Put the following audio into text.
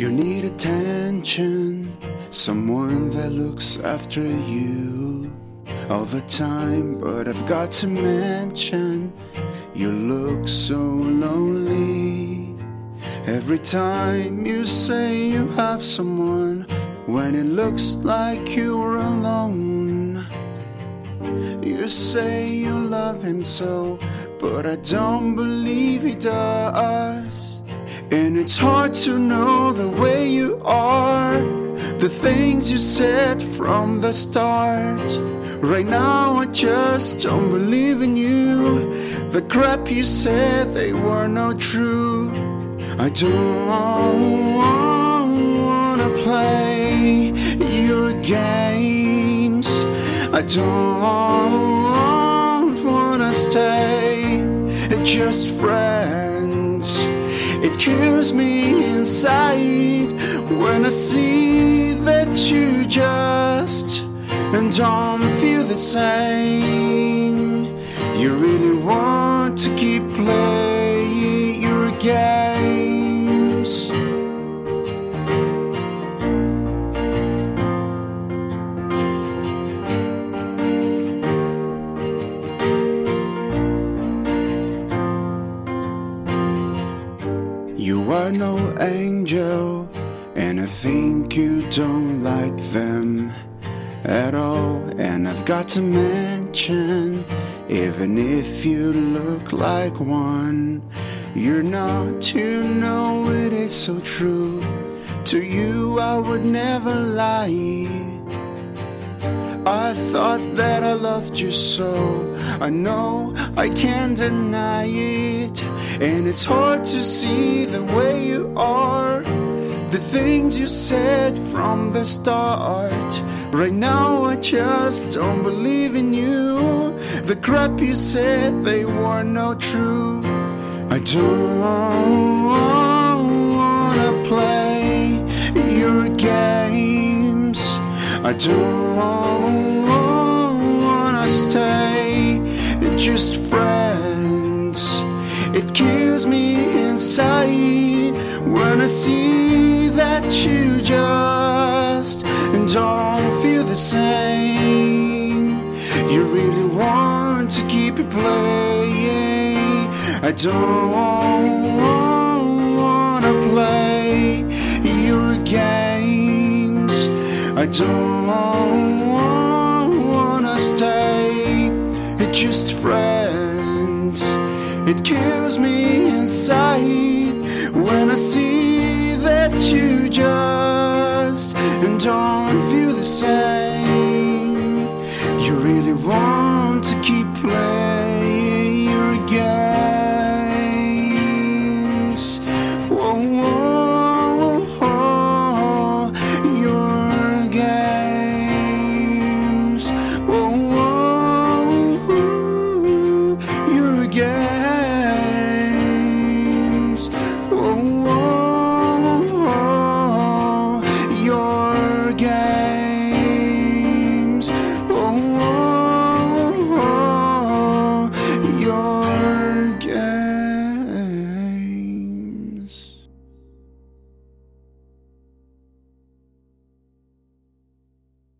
You need attention, someone that looks after you all the time. But I've got to mention, you look so lonely. Every time you say you have someone, when it looks like you're alone. You say you love him so, but I don't believe he does. And it's hard to know the way you are, the things you said from the start. Right now, I just don't believe in you. The crap you said, they were not true. I don't wanna play your games. I don't wanna stay just friends. It kills me inside when I see that you just and don't feel the same. You really want to keep playing your games. Are no angel, and I think you don't like them at all. And I've got to mention, even if you look like one, you're not. You know it is so true. To you, I would never lie. I thought that I loved you so. I know I can't deny it. And it's hard to see the way you are. The things you said from the start. Right now, I just don't believe in you. The crap you said, they were not true. I don't I don't wanna stay just friends. It kills me inside when I see that you just don't feel the same. You really want to keep it playing. I don't don't wanna stay just friends. It kills me inside when I see that you just don't feel the same.